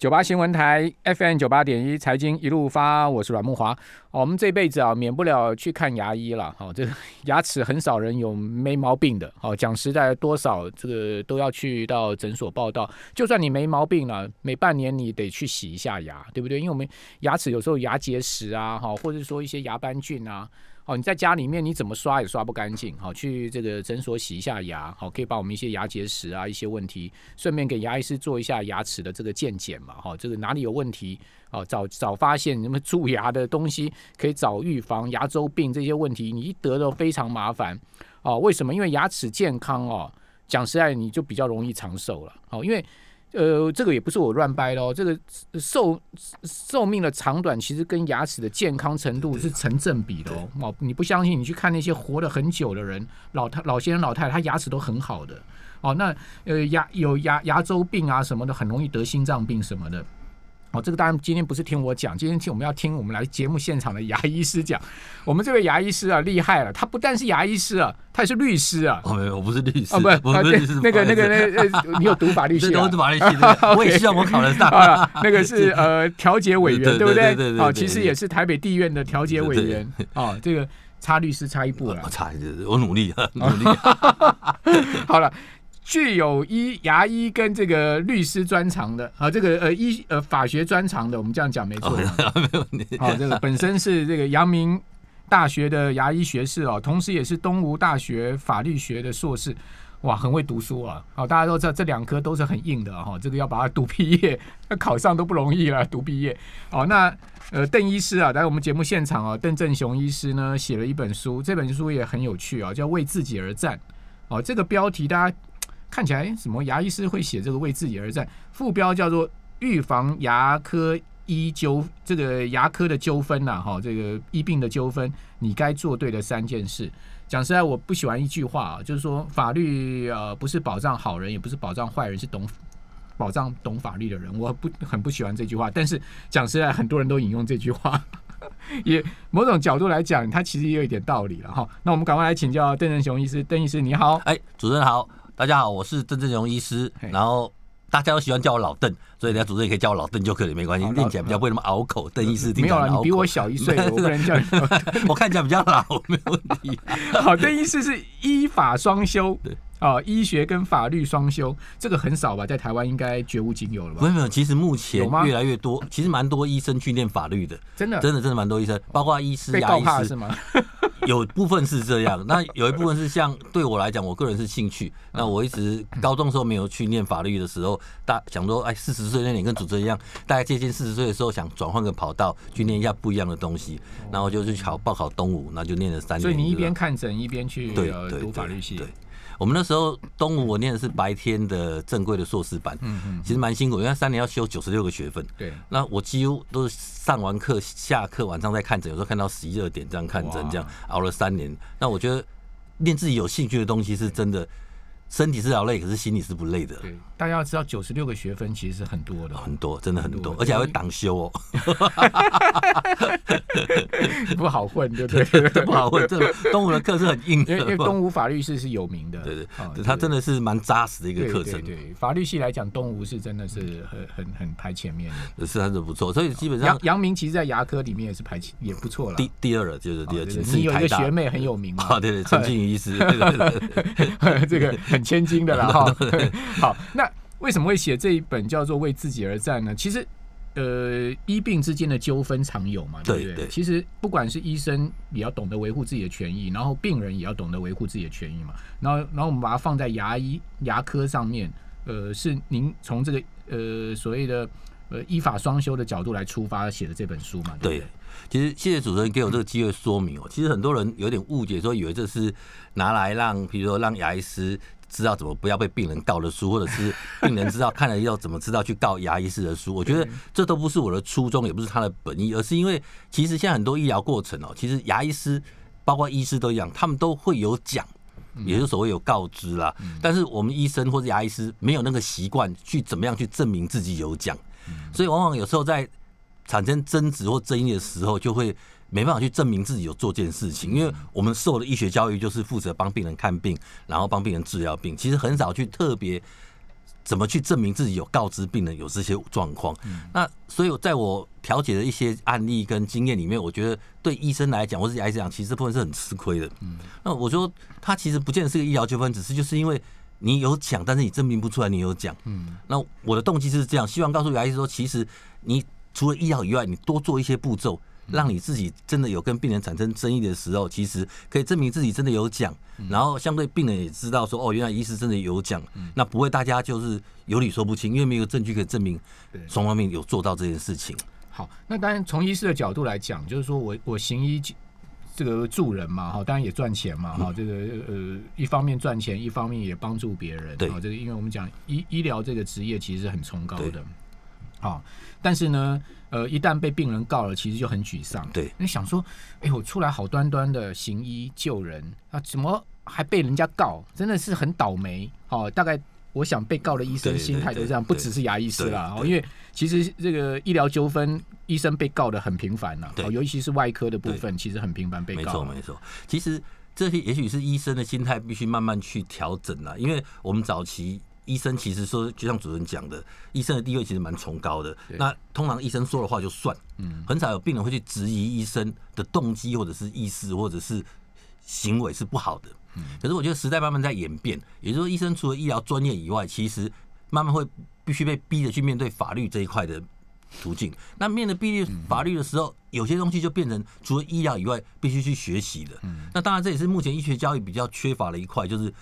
九八新闻台 FM 九八点一财经一路发，我是阮木华。哦，我们这辈子啊，免不了去看牙医了。好，这 牙齿很少人有没毛病的。好，讲实在，多少这个都要去到诊所报道。就算你没毛病了，每半年你得去洗一下牙，对不对？因为我们牙齿有时候牙结石啊，哈，或者说一些牙斑菌啊。哦，你在家里面你怎么刷也刷不干净，好，去这个诊所洗一下牙，好，可以把我们一些牙结石啊一些问题，顺便给牙医师做一下牙齿的这个健检嘛，哈，这个哪里有问题，哦，早早发现什么蛀牙的东西，可以早预防牙周病这些问题，你一得都非常麻烦，哦，为什么？因为牙齿健康哦，讲实在你就比较容易长寿了，哦，因为。呃，这个也不是我乱掰的哦，这个寿寿命的长短其实跟牙齿的健康程度是成正比的哦。哦，你不相信，你去看那些活了很久的人，老太老先生老太太，他牙齿都很好的。哦，那呃牙有牙牙周病啊什么的，很容易得心脏病什么的。哦，这个当然今天不是听我讲，今天听我们要听我们来节目现场的牙医师讲。我们这位牙医师啊，厉害了，他不但是牙医师啊，他也是律师啊。哦，没有，我不是律师。哦，不，不是律师。那个、那个、那个，你有读法律系？都是法律系的。我也希望我考得上。那个是呃调解委员，对不对？对对。哦，其实也是台北地院的调解委员。哦，这个差律师差一步了。我差，我努力，努力。好了。具有医牙医跟这个律师专长的啊，这个呃医呃法学专长的，我们这样讲没错，没问题。好，这个 本身是这个阳明大学的牙医学士哦，同时也是东吴大学法律学的硕士，哇，很会读书啊。好，大家都知道这两科都是很硬的哈，这个要把它读毕业，那考上都不容易了，读毕业。好，那呃邓医师啊，来我们节目现场啊，邓正雄医师呢写了一本书，这本书也很有趣啊，叫《为自己而战》。哦，这个标题大家。看起来什么牙医师会写这个为自己而战？副标叫做预防牙科医纠这个牙科的纠纷呐，哈，这个医病的纠纷，你该做对的三件事。讲实在，我不喜欢一句话啊，就是说法律呃不是保障好人，也不是保障坏人，是懂保障懂法律的人。我不很不喜欢这句话，但是讲实在，很多人都引用这句话，也某种角度来讲，它其实也有一点道理了哈。那我们赶快来请教邓仁雄医师，邓医师你好，哎，主持人好。大家好，我是郑正荣医师，然后大家都喜欢叫我老邓，所以人家主持也可以叫我老邓就可以，没关系，念起来比较不会那么拗口。邓医师听起来没有你比我小一岁，我不能叫你。我看起来比较老，没问题。好，邓医师是依法双修。对。哦，医学跟法律双修，这个很少吧？在台湾应该绝无仅有了吧？没有没有，其实目前越来越多，其实蛮多医生去念法律的，真的真的真的蛮多医生，包括医师、牙医师是吗？有部分是这样，那有一部分是像对我来讲，我个人是兴趣。那我一直高中时候没有去念法律的时候，大想说，哎，四十岁那年跟主持人一样，大概接近四十岁的时候，想转换个跑道，去念一下不一样的东西。然后就去考报考东吴，那就念了三年。所以你一边看诊一边去读法律系。我们那时候东吴我念的是白天的正规的硕士班，嗯嗯，其实蛮辛苦，因为三年要修九十六个学分。对，那我几乎都是上完课下课晚上再看诊，有时候看到十一二点这样看诊，这样熬了三年。那我觉得练自己有兴趣的东西是真的。身体是劳累，可是心里是不累的。对，大家要知道，九十六个学分其实是很多的，很多，真的很多，而且还会挡修哦。不好混，对不对？不好混。这东吴的课是很硬的，因为东吴法律系是有名的。对对，他真的是蛮扎实的一个课程。对，法律系来讲，东吴是真的是很很很排前面的，是还是不错。所以基本上，杨杨明其实，在牙科里面也是排前，也不错了。第第二了，就是第二。你有一个学妹很有名嘛？对对，陈静怡医师，这个很。千金的啦哈，好，那为什么会写这一本叫做《为自己而战》呢？其实，呃，医病之间的纠纷常有嘛，对不对？其实不管是医生也要懂得维护自己的权益，然后病人也要懂得维护自己的权益嘛。然后，然后我们把它放在牙医牙科上面，呃，是您从这个呃所谓的呃依法双修的角度来出发写的这本书嘛？对。其实谢谢主持人给我这个机会说明哦。其实很多人有点误解，说以为这是拿来让，比如说让牙医师。知道怎么不要被病人告的书，或者是病人知道 看了要怎么知道去告牙医师的书，我觉得这都不是我的初衷，也不是他的本意，而是因为其实现在很多医疗过程哦，其实牙医师包括医师都一样，他们都会有讲，也就所谓有告知啦。但是我们医生或者牙医师没有那个习惯去怎么样去证明自己有讲，所以往往有时候在产生争执或争议的时候，就会。没办法去证明自己有做这件事情，因为我们受的医学教育就是负责帮病人看病，然后帮病人治疗病，其实很少去特别怎么去证明自己有告知病人有这些状况？那所以在我调解的一些案例跟经验里面，我觉得对医生来讲，或是牙医讲，其实这部分是很吃亏的。那我说他其实不见得是个医疗纠纷，只是就是因为你有讲，但是你证明不出来你有讲。嗯，那我的动机是这样，希望告诉牙医说，其实你除了医疗以外，你多做一些步骤。让你自己真的有跟病人产生争议的时候，其实可以证明自己真的有讲，然后相对病人也知道说，哦，原来医师真的有讲，那不会大家就是有理说不清，因为没有证据可以证明双方面有做到这件事情。好，那当然从医师的角度来讲，就是说我我行医这个助人嘛，哈，当然也赚钱嘛，哈，这个呃一方面赚钱，一方面也帮助别人，对，这个因为我们讲医医疗这个职业其实是很崇高的，好，但是呢。呃，一旦被病人告了，其实就很沮丧。对，你想说，哎，我出来好端端的行医救人啊，怎么还被人家告？真的是很倒霉。哦，大概我想被告的医生心态都这样，不只是牙医师啦。哦，因为其实这个医疗纠纷，医生被告的很频繁呐。对，尤其是外科的部分，其实很频繁被告。没错，没错。其实这些也许是医生的心态必须慢慢去调整了，因为我们早期。医生其实说，就像主任讲的，医生的地位其实蛮崇高的。那通常医生说的话就算，嗯，很少有病人会去质疑医生的动机或者是意思或者是行为是不好的。嗯，可是我觉得时代慢慢在演变，也就是说，医生除了医疗专业以外，其实慢慢会必须被逼着去面对法律这一块的途径。那面对必律法律的时候，有些东西就变成除了医疗以外必须去学习的。嗯，那当然这也是目前医学教育比较缺乏的一块，就是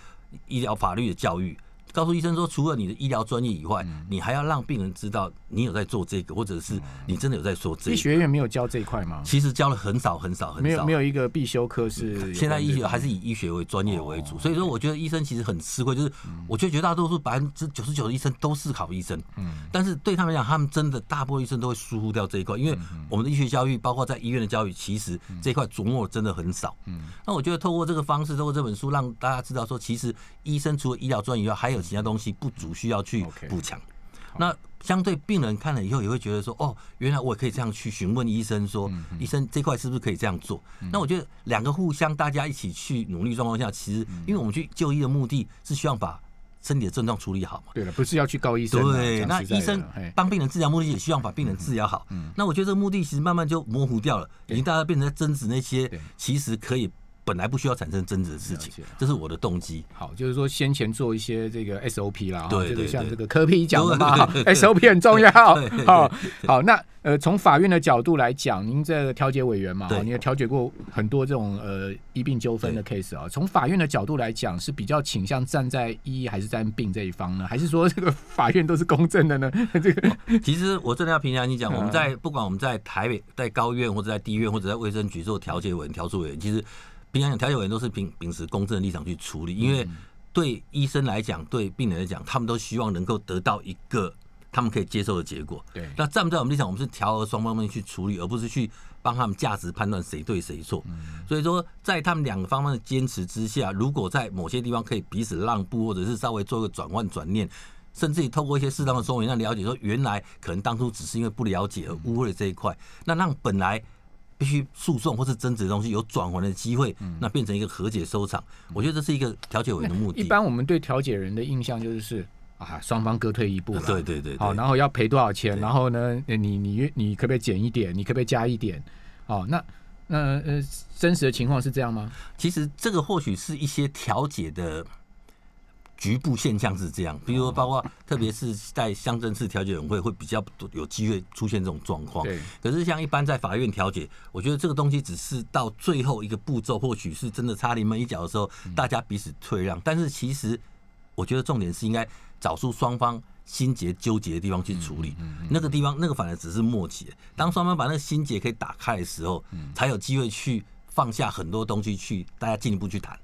医疗法律的教育。告诉医生说，除了你的医疗专业以外，你还要让病人知道你有在做这个，或者是你真的有在做这个。医学院没有教这一块吗？其实教了很少很少很少，没有没有一个必修课是。现在医学还是以医学为专业为主，所以说我觉得医生其实很吃亏，就是我觉得绝大多数百分之九十九的医生都是考医生，嗯，但是对他们讲，他们真的大部分医生都会疏忽掉这一块，因为我们的医学教育，包括在医院的教育，其实这一块琢磨真的很少。嗯，那我觉得透过这个方式，透过这本书，让大家知道说，其实医生除了医疗专业以外，还有其他东西不。足需要去补强，那相对病人看了以后也会觉得说，哦，原来我也可以这样去询问医生，说医生这块是不是可以这样做？那我觉得两个互相大家一起去努力状况下，其实因为我们去就医的目的是希望把身体的症状处理好嘛。对了，不是要去告医生。对，那医生帮病人治疗目的也希望把病人治疗好。那我觉得这个目的其实慢慢就模糊掉了，已经大家变成在争执那些其实可以。本来不需要产生争执的事情，这是我的动机。好，就是说先前做一些这个 SOP 啦，对对，像这个科批讲的嘛，SOP 很重要。好，好，那呃，从法院的角度来讲，您这个调解委员嘛，你也调解过很多这种呃医病纠纷的 case 啊。从法院的角度来讲，是比较倾向站在医还是站病这一方呢？还是说这个法院都是公正的呢？这个其实我真的要评价你讲，我们在不管我们在台北、在高院或者在地院或者在卫生局做调解委员、调处委员，其实。平常讲调解委员都是秉秉持公正的立场去处理，因为对医生来讲，对病人来讲，他们都希望能够得到一个他们可以接受的结果。对，那站不在我们立场，我们是调和双方面去处理，而不是去帮他们价值判断谁对谁错。所以说，在他们两个方面的坚持之下，如果在某些地方可以彼此让步，或者是稍微做个转换转念，甚至于透过一些适当的说明，让了解说原来可能当初只是因为不了解而误会了这一块，那让本来。必须诉讼或是争执的东西有转圜的机会，那变成一个和解收场。我觉得这是一个调解委的目的。一般我们对调解人的印象就是啊，双方各退一步了。对对对。好，然后要赔多少钱？然后呢，你你你可不可以减一点？你可不可以加一点？哦，那那呃，真实的情况是这样吗？其实这个或许是一些调解的。局部现象是这样，比如说，包括特别是在乡镇市调解委员会会比较有机会出现这种状况。对。可是像一般在法院调解，我觉得这个东西只是到最后一个步骤，或许是真的差临门一脚的时候，大家彼此退让。但是其实，我觉得重点是应该找出双方心结纠结的地方去处理。那个地方，那个反而只是默契。当双方把那个心结可以打开的时候，才有机会去放下很多东西，去大家进一步去谈。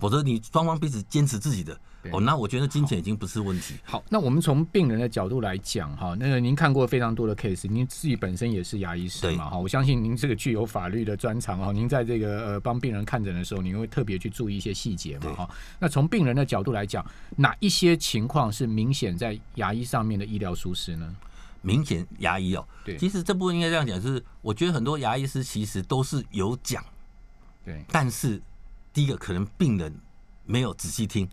否则，你双方彼此坚持自己的。哦，那我觉得金钱已经不是问题。好，那我们从病人的角度来讲，哈，那个您看过非常多的 case，您自己本身也是牙医师嘛，哈，我相信您这个具有法律的专长，哈，您在这个呃帮病人看诊的时候，您会特别去注意一些细节嘛，哈。那从病人的角度来讲，哪一些情况是明显在牙医上面的医疗疏失呢？明显牙医哦，对，其实这部分应该这样讲，就是我觉得很多牙医师其实都是有讲，对，但是第一个可能病人没有仔细听。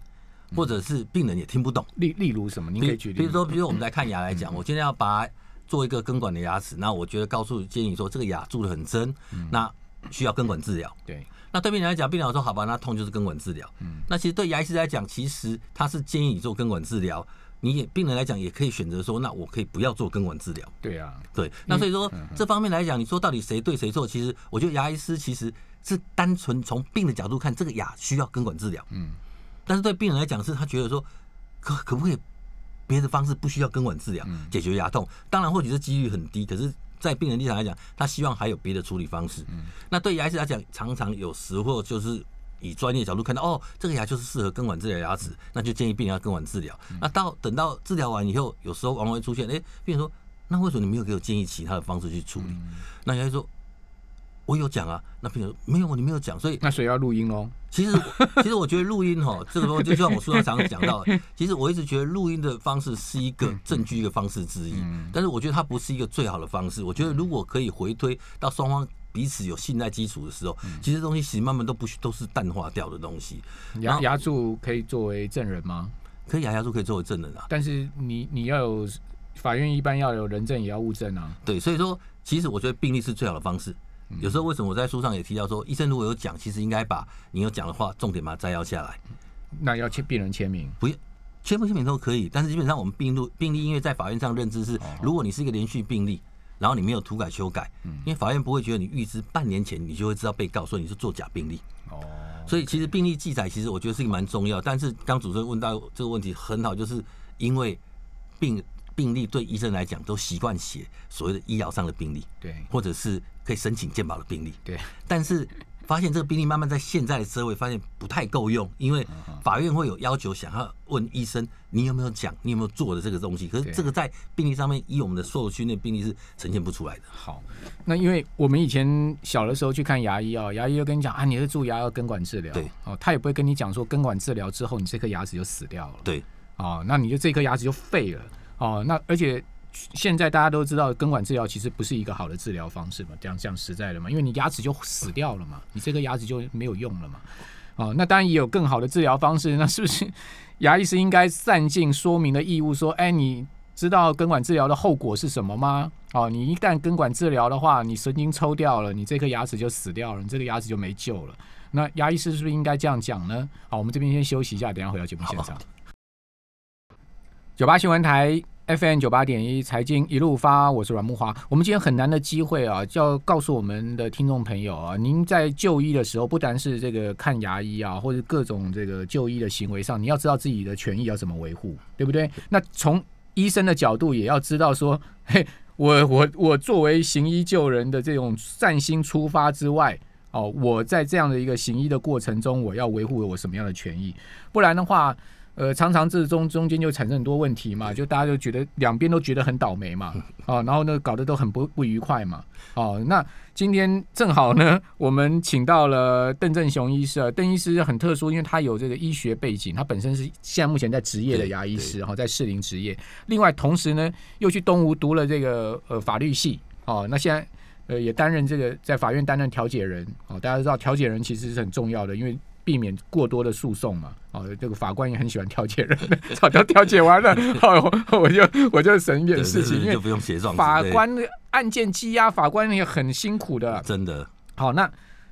或者是病人也听不懂。例例如什么？你可以举例。比如说，比如说我们来看牙来讲，我今天要把做一个根管的牙齿，那我觉得告诉建议说这个牙蛀的很深，那需要根管治疗。对，那对病人来讲，病人说好吧，那痛就是根管治疗。嗯，那其实对牙医师来讲，其实他是建议你做根管治疗。你也病人来讲，也可以选择说，那我可以不要做根管治疗。对啊，对。那所以说这方面来讲，你说到底谁对谁错？其实我觉得牙医师其实是单纯从病的角度看，这个牙需要根管治疗。嗯。但是对病人来讲，是他觉得说，可可不可以别的方式不需要根管治疗解决牙痛？当然，或许是几率很低，可是，在病人立场来讲，他希望还有别的处理方式。嗯。那对牙医来讲，常常有时候就是。以专业角度看到，哦，这个牙就是适合根管治疗牙齿，那就建议病人要根管治疗。那到等到治疗完以后，有时候往往会出现，哎，病人说，那为什么你没有给我建议其他的方式去处理？那牙医说，我有讲啊。那病人说，没有，你没有讲，所以那谁要录音喽？其实，其实我觉得录音哈，这个东西就像我书上常常讲到，其实我一直觉得录音的方式是一个证据一个方式之一，但是我觉得它不是一个最好的方式。我觉得如果可以回推到双方。彼此有信赖基础的时候，其实东西其实慢慢都不都是淡化掉的东西。牙牙柱可以作为证人吗？可以，牙牙柱可以作为证人啊。但是你你要有法院一般要有人证，也要物证啊。对，所以说其实我觉得病例是最好的方式。有时候为什么我在书上也提到说，医生如果有讲，其实应该把你有讲的话重点把它摘要下来。那要签病人签名？不要，签不签名都可以。但是基本上我们病录病例，因为在法院上认知是，如果你是一个连续病例。然后你没有涂改修改，因为法院不会觉得你预知半年前你就会知道被告说你是作假病例。哦，所以其实病例记载其实我觉得是一个蛮重要。但是刚主持人问到这个问题很好，就是因为病病例对医生来讲都习惯写所谓的医疗上的病例，对，或者是可以申请健保的病例，对，但是。发现这个病例慢慢在现在的社会发现不太够用，因为法院会有要求，想要问医生你有没有讲，你有没有做的这个东西。可是这个在病例上面，以我们的受训练病例是呈现不出来的。好，那因为我们以前小的时候去看牙医啊，牙医又跟你讲啊，你是蛀牙要根管治疗，对，哦，他也不会跟你讲说根管治疗之后你这颗牙齿就死掉了，对，哦，那你就这颗牙齿就废了，哦，那而且。现在大家都知道，根管治疗其实不是一个好的治疗方式嘛，这样这样实在的嘛，因为你牙齿就死掉了嘛，你这个牙齿就没有用了嘛。哦，那当然也有更好的治疗方式，那是不是牙医是应该善尽说明的义务，说，哎，你知道根管治疗的后果是什么吗？哦，你一旦根管治疗的话，你神经抽掉了，你这颗牙齿就死掉了，你这个牙齿就没救了。那牙医师是不是应该这样讲呢？好，我们这边先休息一下，等下回到节目现场。九八新闻台。FM 九八点一财经一路发，我是阮木华。我们今天很难的机会啊，就要告诉我们的听众朋友啊，您在就医的时候，不单是这个看牙医啊，或者各种这个就医的行为上，你要知道自己的权益要怎么维护，对不对？那从医生的角度，也要知道说，嘿，我我我作为行医救人的这种善心出发之外，哦，我在这样的一个行医的过程中，我要维护我什么样的权益？不然的话。呃，常常这中中间就产生很多问题嘛，就大家就觉得两边都觉得很倒霉嘛，啊，然后呢搞得都很不不愉快嘛，哦，那今天正好呢，我们请到了邓正雄医师啊，邓医师很特殊，因为他有这个医学背景，他本身是现在目前在职业的牙医师哈，在士林职业，另外同时呢又去东吴读了这个呃法律系，哦，那现在呃也担任这个在法院担任调解人，哦，大家都知道调解人其实是很重要的，因为。避免过多的诉讼嘛，哦，这个法官也很喜欢调解人，早就调解完了，哦，我就我就省一点事情，因为不用协状。法官案件积压，法官也很辛苦的，真的。好，那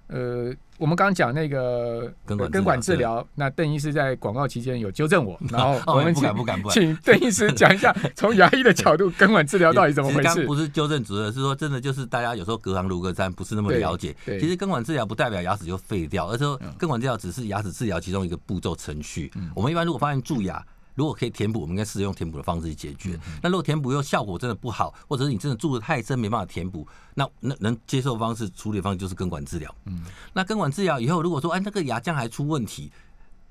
呃。我们刚刚讲那个根管治疗，那邓医师在广告期间有纠正我，然后我们请请邓医师讲一下，从牙医的角度，根管治疗到底怎么回事？不是纠正主任，是说真的，就是大家有时候隔行如隔山，不是那么了解。其实根管治疗不代表牙齿就废掉，而是说根管治疗只是牙齿治疗其中一个步骤程序。我们一般如果发现蛀牙，如果可以填补，我们应该试用填补的方式去解决。那如果填补又效果真的不好，或者是你真的住的太深没办法填补，那那能接受方式处理方式就是根管治疗。嗯，那根管治疗以后，如果说哎那个牙将还出问题，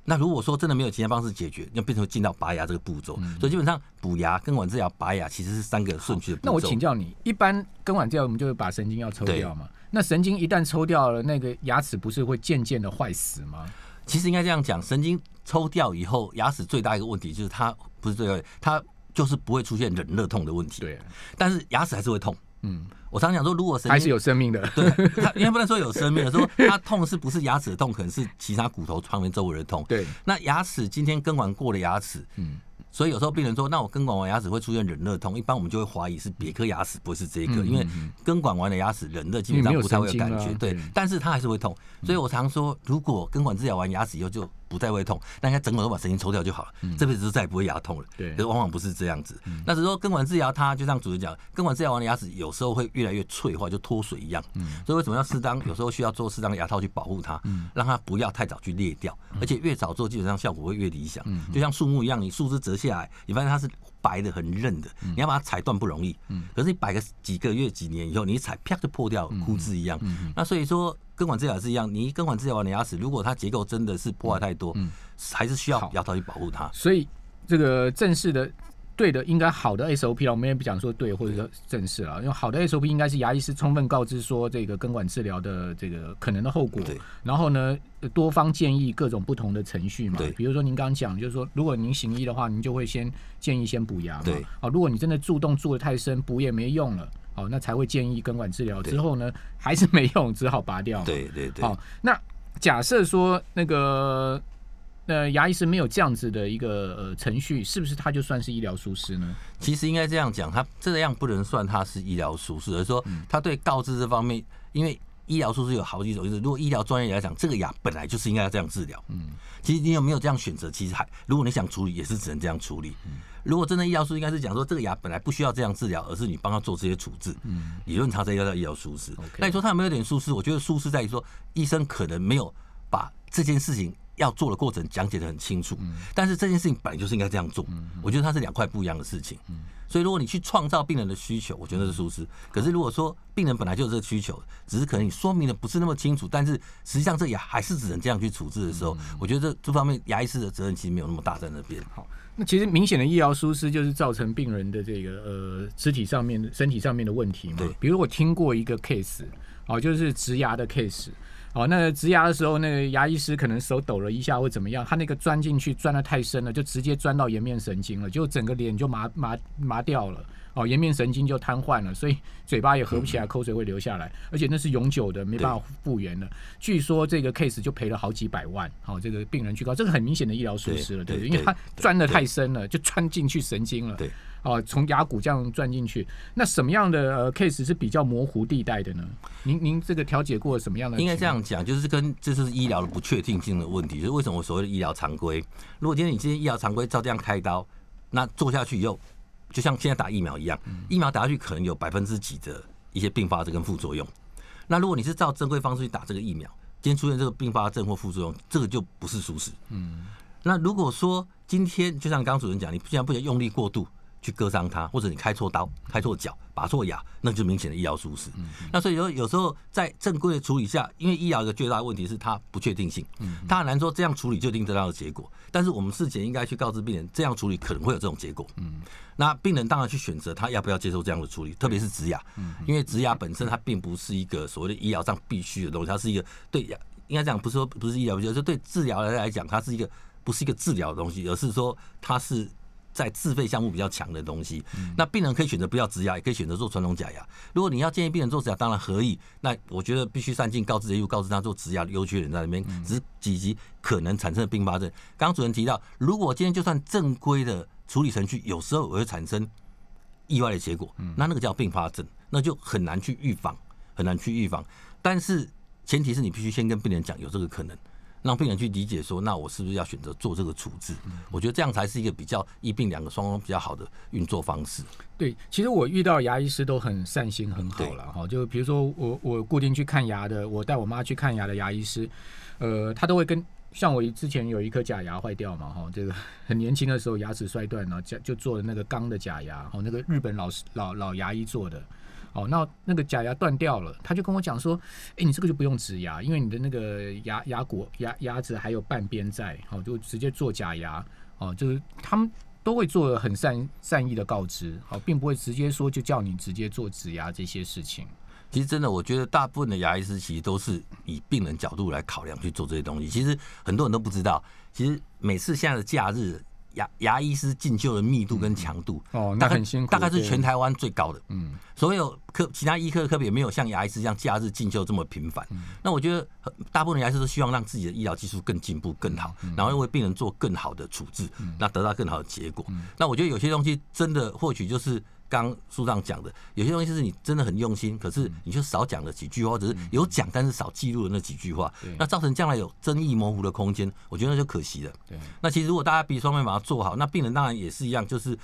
那如果说真的没有其他方式解决，要变成进到拔牙这个步骤。所以基本上补牙、根管治疗、拔牙其实是三个顺序的步骤。那我请教你，一般根管治疗我们就是把神经要抽掉嘛？那神经一旦抽掉了，那个牙齿不是会渐渐的坏死吗？其实应该这样讲，神经抽掉以后，牙齿最大一个问题就是它不是最大，它就是不会出现冷热痛的问题。对，但是牙齿还是会痛。嗯，我常讲说，如果神经还是有生命的。对，他应该不能说有生命的，说它痛是不是牙齿的痛，可能是其他骨头旁边周围的痛。对，那牙齿今天根管过的牙齿，嗯，所以有时候病人说，那我根管完牙齿会出现冷热痛，一般我们就会怀疑是别颗牙齿，不是这一颗，嗯因为根管完的牙齿忍热基本上不太会有感觉，对对，但是它还是会痛。所以我常说，如果根管治疗完牙齿以后就不再会痛，那应该整个都把神经抽掉就好了，这辈子就再也不会牙痛了。嗯对可是往往不是这样子。那只是说根管治疗，它就像主持人讲，根管治疗完的牙齿有时候会越来越脆化，就脱水一样。嗯所以为什么要适当？有时候需要做适当的牙套去保护它，让它不要太早去裂掉，而且越早做基本上效果会越理想。就像树木一样，你树枝折下来，你发现它是白的、很韧的，你要把它踩断不容易。可是你摆个几个月、几年以后，你一踩啪就破掉，枯枝一样。那所以说。根管治疗是一样，你根管治疗完的牙齿，如果它结构真的是破坏太多，还是需要好牙套去保护它。所以这个正式的。对的，应该好的 SOP 了，我们也不讲说对或者说正式了，因为好的 SOP 应该是牙医师充分告知说这个根管治疗的这个可能的后果，然后呢多方建议各种不同的程序嘛对，比如说您刚刚讲，就是说如果您行医的话，您就会先建议先补牙嘛，对，哦，如果你真的蛀洞蛀的太深，补也没用了，哦，那才会建议根管治疗，之后呢还是没用，只好拔掉嘛，对对对，好，那假设说那个呃牙医师没有这样子的一个呃程序，是不是他就算是医疗疏失呢？其实应该这样讲，他这样不能算他是医疗疏失，而是说他对告知这方面，因为医疗疏失有好几种，就是如果医疗专业来讲，这个牙本来就是应该要这样治疗。嗯，其实你有没有这样选择？其实还如果你想处理，也是只能这样处理。如果真的医疗疏失，应该是讲说这个牙本来不需要这样治疗，而是你帮他做这些处置。嗯，理论上这叫医疗疏失。那你说他有没有点疏失？我觉得疏失在于说医生可能没有把这件事情。要做的过程讲解的很清楚，但是这件事情本来就是应该这样做，我觉得它是两块不一样的事情。所以如果你去创造病人的需求，我觉得是舒适。可是如果说病人本来就有这个需求，只是可能你说明的不是那么清楚，但是实际上这也还是只能这样去处置的时候，我觉得这这方面牙医师的责任其实没有那么大在那边。好，那其实明显的医疗疏失就是造成病人的这个呃肢体上面的身体上面的问题嘛。对比如我听过一个 case，哦，就是植牙的 case。哦，那植牙的时候，那个牙医师可能手抖了一下或怎么样，他那个钻进去钻的太深了，就直接钻到颜面神经了，就整个脸就麻麻麻掉了。哦，颜面神经就瘫痪了，所以嘴巴也合不起来，口水会流下来，而且那是永久的，没办法复原的。据说这个 case 就赔了好几百万，好、这个病人去告，这个很明显的医疗损失了，对不对因为他钻的太深了，就穿进去神经了。对，哦，从牙骨这样钻进去，那什么样的呃 case 是比较模糊地带的呢？您您这个调解过什么样的？应该这，样讲，就是跟这就是医疗的不确定性的问题，就是为什么我所谓的医疗常规，如果今天你今天医疗常规照这样开刀，那做下去以后，就像现在打疫苗一样，疫苗打下去可能有百分之几的一些并发症跟副作用。那如果你是照正规方式去打这个疫苗，今天出现这个并发症或副作用，这个就不是舒适。嗯，那如果说今天就像刚刚主任讲，你既然不想用力过度去割伤它，或者你开错刀、开错脚、拔错牙，那就明显的医疗疏失。那所以说有时候在正规的处理下，因为医疗一个最大的问题是它不确定性，它很难说这样处理就一定得到的结果。但是我们事前应该去告知病人，这样处理可能会有这种结果。嗯那病人当然去选择他要不要接受这样的处理，特别是植牙，因为植牙本身它并不是一个所谓的医疗上必须的东西，它是一个对牙应该讲不是说不是医疗，就是对治疗来讲，它是一个不是一个治疗的东西，而是说它是在自费项目比较强的东西。那病人可以选择不要植牙，也可以选择做传统假牙。如果你要建议病人做植牙，当然可以。那我觉得必须善尽告知的义务，告知他做植牙的优缺点在那边，只是几级可能产生的并发症。刚刚主任提到，如果今天就算正规的处理程序，有时候也会产生意外的结果，那那个叫并发症，那就很难去预防，很难去预防。但是前提是你必须先跟病人讲有这个可能，让病人去理解说，那我是不是要选择做这个处置？我觉得这样才是一个比较一病两个双方比较好的运作方式。对，其实我遇到牙医师都很善心很好了哈。就比如说我我固定去看牙的，我带我妈去看牙的牙医师，呃，他都会跟像我之前有一颗假牙坏掉嘛哈，这个很年轻的时候牙齿摔断了，就就做了那个钢的假牙，哦，那个日本老师老老牙医做的。哦，那那个假牙断掉了，他就跟我讲说，哎，你这个就不用植牙，因为你的那个牙牙骨牙牙齿还有半边在，好、就直接做假牙，哦，就是他们都会做很善善意的告知，好、并不会直接说就叫你直接做植牙这些事情。其实真的，我觉得大部分的牙医师其实都是以病人角度来考量去做这些东西。其实很多人都不知道，其实每次现在的假日牙牙医师进修的密度跟强度，哦，大概那很辛苦，大概是全台湾最高的。嗯所有科其他医科的科别没有像牙医师这样假日进修这么频繁。嗯那我觉得呃大部分的牙医师都希望让自己的医疗技术更进步、更好，嗯然后为病人做更好的处置，那得到更好的结果。那我觉得有些东西真的或许就是。刚书上讲的，有些东西是你真的很用心，可是你就少讲了几句话，或者是有讲但是少记录的那几句话，那造成将来有争议模糊的空间，我觉得那就可惜了。对，那其实如果大家鼻双面把它做好，那病人当然也是一样，就是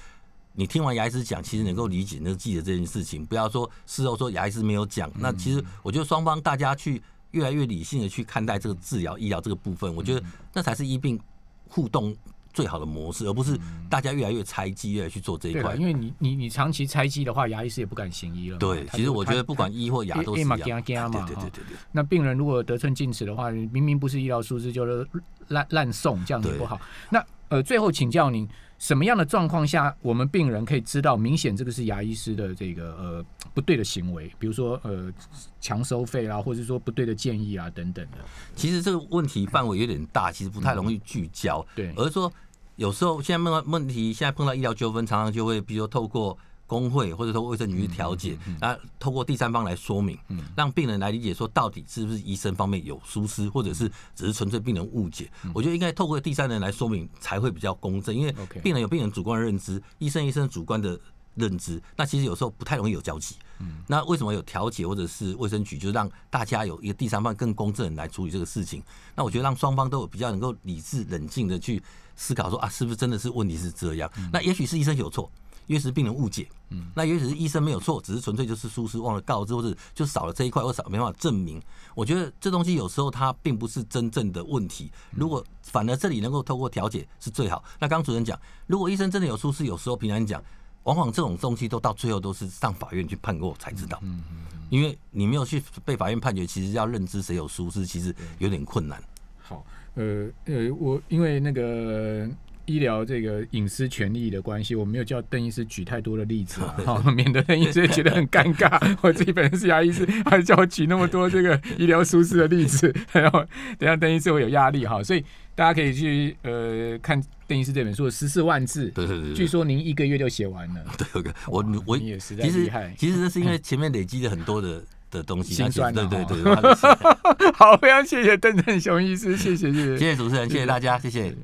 你听完牙医师讲，其实能够理解、能够记得这件事情，不要说事后说牙医师没有讲。那其实我觉得双方大家去越来越理性的去看待这个治疗、医疗这个部分，我觉得那才是医病互动最好的模式，而不是大家越来越猜忌，越来越去做这一块，。因为你你你长期猜忌的话，牙医师也不敢行医了。对，其实我觉得不管医或牙都是一样。对对对对对。那病人如果得寸进尺的话，明明不是医疗疏失，就是滥滥送，这样子不好。那呃，最后请教您，什么样的状况下，我们病人可以知道明显这个是牙医师的这个呃不对的行为，比如说呃强收费啦，或者说不对的建议啊等等的。其实这个问题范围有点大，其实不太容易聚焦。对而是说有时候现在碰到问题，现在碰到医疗纠纷，常常就会比如说透过工会或者说卫生局去调解，那透过第三方来说明，让病人来理解说到底是不是医生方面有疏失，或者是只是纯粹病人误解。我觉得应该透过第三人来说明才会比较公正，因为病人有病人主观的认知，医生医生主观的。认知，那其实有时候不太容易有交集。嗯那为什么有调解或者是卫生局，就是让大家有一个第三方更公正地来处理这个事情？那我觉得让双方都有比较能够理智冷静的去思考说啊，是不是真的是问题是这样？那也许是医生有错，也许是病人误解，嗯那也许是医生没有错，只是纯粹就是疏失忘了告知，或者就少了这一块，或少没办法证明。我觉得这东西有时候它并不是真正的问题。如果反而这里能够透过调解是最好。那刚刚主任讲，如果医生真的有疏失，有时候平常讲。往往这种东西都到最后都是上法院去判过才知道，嗯因为你没有去被法院判决，其实要认知谁有疏失，其实有点困难。好，呃呃，我因为那个医疗这个隐私权利的关系，我没有叫邓医师举太多的例子啊，好，免得邓医师觉得很尴尬。我自己本身是牙医师，还叫我举那么多这个医疗舒适的例子，然后等下邓医师会有压力哈，所以大家可以去呃看邓医师这本书十四万字，对对对对据说您一个月就写完了，对，OK，我我也实在其实厉害其实这是因为前面累积了很多的的东西，心酸啊对对对，好，非常谢谢邓正雄医师，谢谢谢谢。谢谢主持人，谢谢大家，谢谢。